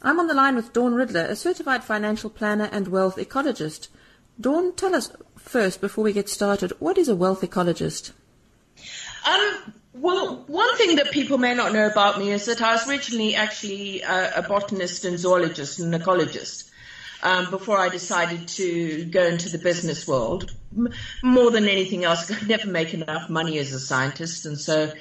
I'm on the line with Dawn Ridler, a certified financial planner and wealth ecologist. Dawn, tell us first, before we get started, what is a wealth ecologist? Um, well, one thing that people may not know about me is that I was originally actually a, a botanist and zoologist and ecologist um, before I decided to go into the business world. More than anything else, I could never make enough money as a scientist, and so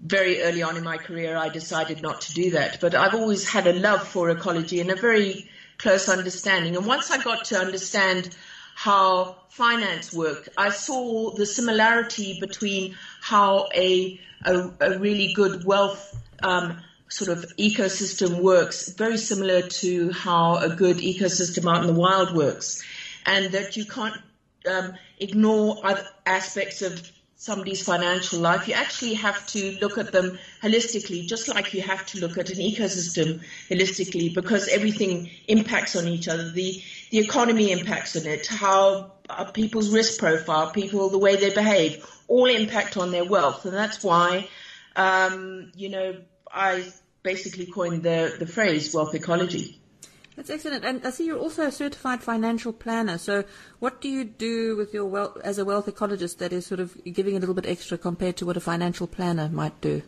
very early on in my career, I decided not to do that. But I've always had a love for ecology and a very close understanding. And once I got to understand how finance worked, I saw the similarity between how a a, a really good wealth um, sort of ecosystem works, very similar to how a good ecosystem out in the wild works, and that you can't um, ignore other aspects of somebody's financial life, you actually have to look at them holistically, just like you have to look at an ecosystem holistically, because everything impacts on each other. The the economy impacts on it, how uh, people's risk profile, people, the way they behave, all impact on their wealth, and that's why, um, you know, I basically coined the the phrase wealth ecology. That's excellent. And I see you're also a certified financial planner. So, what do you do with your wealth as a wealth ecologist that is sort of giving a little bit extra compared to what a financial planner might do?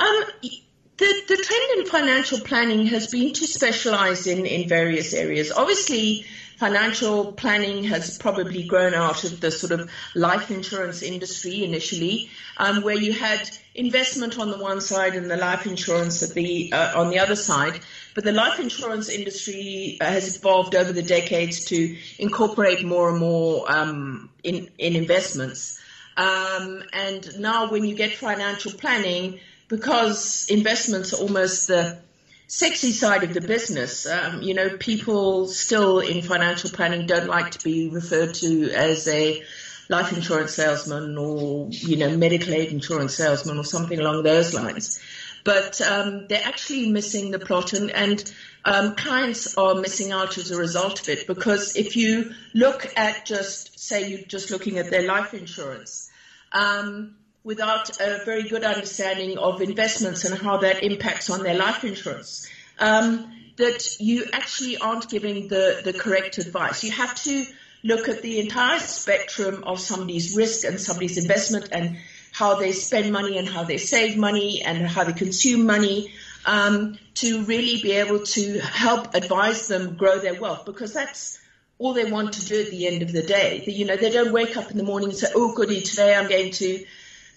Um, the, the trend in financial planning has been to specialize in, in various areas. Obviously, financial planning has probably grown out of the sort of life insurance industry initially, um, where you had investment on the one side and the life insurance the uh, on the other side. But the life insurance industry uh, has evolved over the decades to incorporate more and more um, in, in investments. Um, and now, when you get financial planning, because investments are almost the sexy side of the business, um, you know, people still in financial planning don't like to be referred to as a life insurance salesman or, you know, medical aid insurance salesman or something along those lines but um, they're actually missing the plot, and, and um, clients are missing out as a result of it. Because if you look at just, say, you're just looking at their life insurance, um, without a very good understanding of investments and how that impacts on their life insurance, um, that you actually aren't giving the, the correct advice. You have to look at the entire spectrum of somebody's risk and somebody's investment and how they spend money and how they save money and how they consume money um, to really be able to help advise them grow their wealth because that's all they want to do at the end of the day. You know, they don't wake up in the morning and say, "Oh, goody, today I'm going to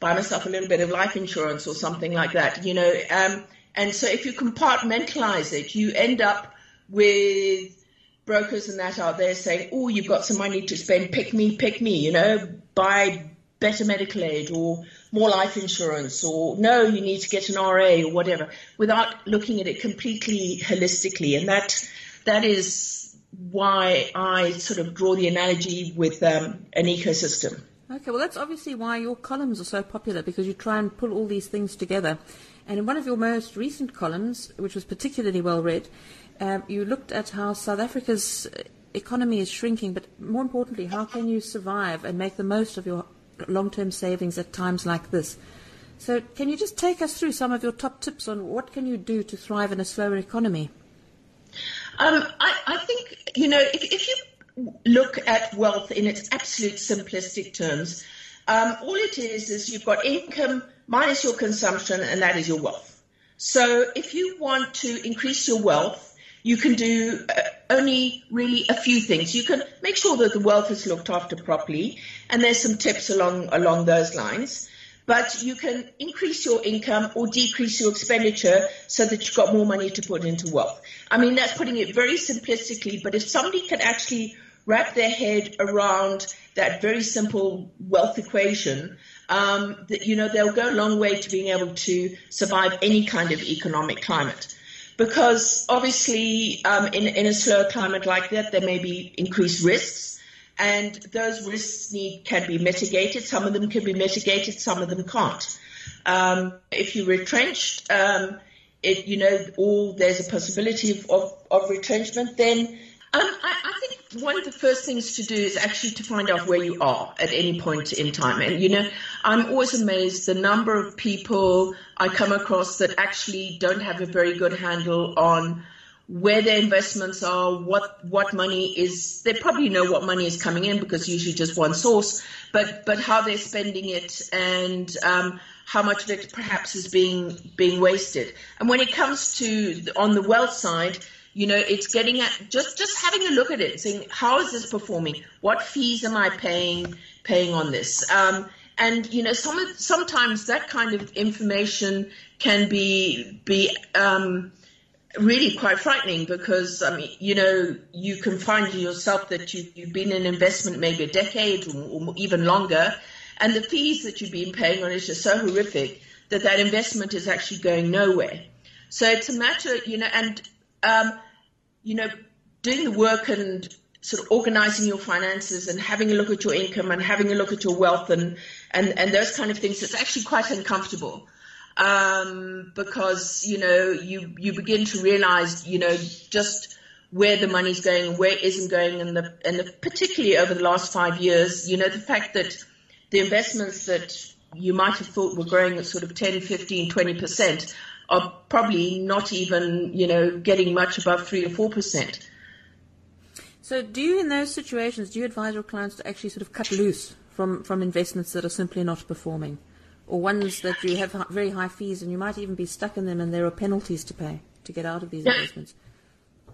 buy myself a little bit of life insurance or something like that." You know, um, and so if you compartmentalize it, you end up with brokers and that out there saying, "Oh, you've got some money to spend. Pick me, pick me." You know, buy better medical aid or more life insurance or no, you need to get an RA or whatever without looking at it completely holistically. And that, that is why I sort of draw the analogy with um, an ecosystem. Okay, well, that's obviously why your columns are so popular because you try and pull all these things together. And in one of your most recent columns, which was particularly well read, um, you looked at how South Africa's economy is shrinking, but more importantly, how can you survive and make the most of your long-term savings at times like this. So can you just take us through some of your top tips on what can you do to thrive in a slower economy? Um, I, I, think, you know, if, if, you look at wealth in its absolute simplistic terms, um, all it is is you've got income minus your consumption, and that is your wealth. So if you want to increase your wealth, you can do uh, only really a few things. You can make sure that the wealth is looked after properly, and there's some tips along along those lines. But you can increase your income or decrease your expenditure so that you've got more money to put into wealth. I mean, that's putting it very simplistically, but if somebody can actually wrap their head around that very simple wealth equation, um, that, you know, they'll go a long way to being able to survive any kind of economic climate because obviously um, in, in a slower climate like that, there may be increased risks, and those risks need can be mitigated. Some of them can be mitigated, some of them can't. Um, if you're retrenched, um, it, you know, or there's a possibility of, of, of retrenchment, then um, I, I, one of the first things to do is actually to find out where you are at any point in time. And you know, I'm always amazed the number of people I come across that actually don't have a very good handle on where their investments are, what what money is. They probably know what money is coming in because usually just one source, but but how they're spending it and um, how much of it perhaps is being being wasted. And when it comes to on the wealth side, you know, it's getting at just just having a look at it, saying how is this performing? What fees am I paying paying on this? Um, and you know, some sometimes that kind of information can be be um, really quite frightening because I mean, you know, you can find yourself that you, you've been in investment maybe a decade or, or even longer, and the fees that you've been paying on is just so horrific that that investment is actually going nowhere. So it's a matter, you know, and um, you know, doing the work and sort of organizing your finances and having a look at your income and having a look at your wealth and and, and those kind of things. It's actually quite uncomfortable um, because you know you you begin to realize you know just where the money's going and where it isn't going, and the and the, particularly over the last five years, you know the fact that the investments that you might have thought were growing at sort of 10, 15, 20 percent are probably not even, you know, getting much above three or four percent. So, do you, in those situations, do you advise your clients to actually sort of cut loose from, from investments that are simply not performing, or ones that you have very high fees and you might even be stuck in them and there are penalties to pay to get out of these investments?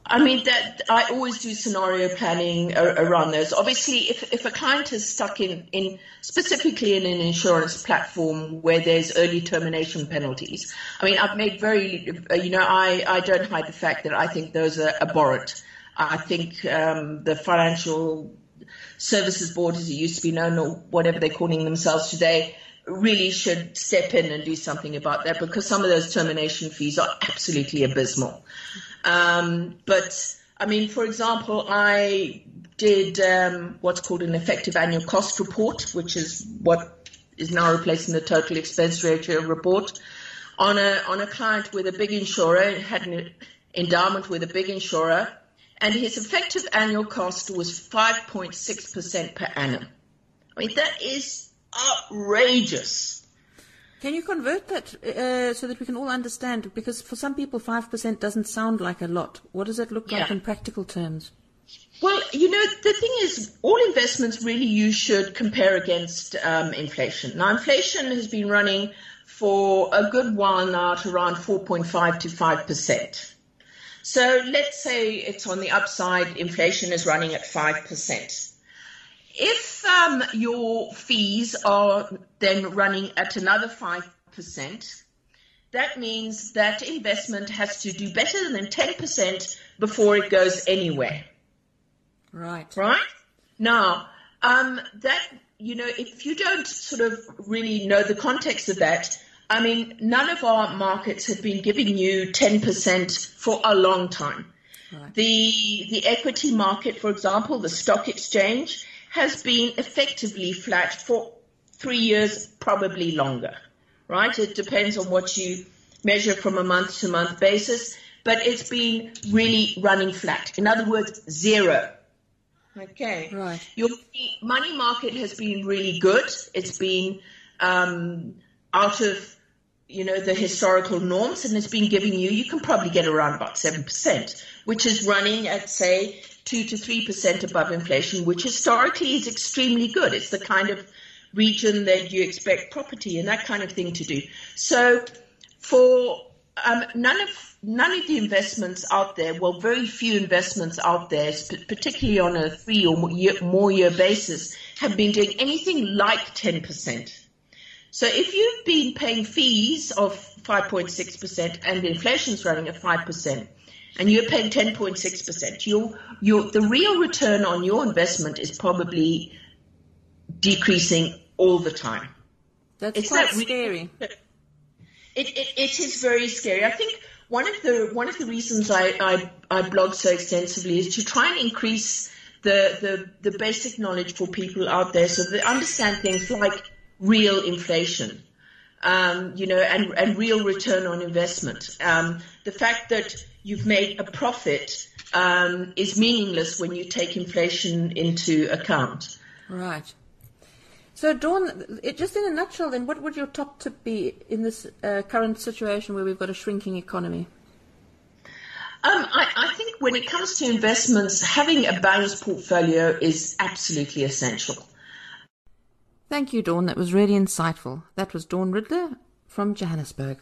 I mean that I always do scenario planning around those. Obviously, if, if a client is stuck in, in specifically in an insurance platform where there's early termination penalties, I mean I've made very you know I, I don't hide the fact that I think those are abhorrent. I think um, the financial services board, as it used to be known, or whatever they're calling themselves today, really should step in and do something about that because some of those termination fees are absolutely abysmal. Um, but I mean, for example, I did um, what's called an effective annual cost report, which is what is now replacing the total expense ratio report, on a on a client with a big insurer, had an endowment with a big insurer, and his effective annual cost was 5.6% per annum. I mean, that is outrageous. Can you convert that uh, so that we can all understand? Because for some people, 5% doesn't sound like a lot. What does it look yeah. like in practical terms? Well, you know, the thing is, all investments really you should compare against um, inflation. Now, inflation has been running for a good while now at around 4.5 to 5%. So let's say it's on the upside, inflation is running at 5%. If um, your fees are then running at another 5%, that means that investment has to do better than 10% before it goes anywhere. Right. Right? Now, um, that, you know, if you don't sort of really know the context of that, I mean, none of our markets have been giving you 10% for a long time. Right. The, the equity market, for example, the stock exchange, has been effectively flat for three years, probably longer, right? It depends on what you measure from a month to month basis, but it's been really running flat. In other words, zero. Okay. Right. Your money market has been really good. It's been um, out of you know the historical norms, and it's been giving you. You can probably get around about seven percent, which is running at say 2 to 3% above inflation, which historically is extremely good. It's the kind of region that you expect property and that kind of thing to do. So for um, none of none of the investments out there, well, very few investments out there, particularly on a three or more year, more year basis, have been doing anything like 10%. So if you've been paying fees of 5.6% and inflation's running at 5%, and you're paying 10.6%, your, your, the real return on your investment is probably decreasing all the time. That's it's quite that scary. It, it, it is very scary. I think one of the one of the reasons I, I, I blog so extensively is to try and increase the, the, the basic knowledge for people out there so they understand things like real inflation, um, you know, and, and real return on investment. Um, the fact that you've made a profit um, is meaningless when you take inflation into account. Right. So, Dawn, it, just in a nutshell, then, what would your top tip be in this uh, current situation where we've got a shrinking economy? Um, I, I, think when it comes to investments, having a balanced portfolio is absolutely essential. Thank you, Dawn. That was really insightful. That was Dawn Ridler from Johannesburg.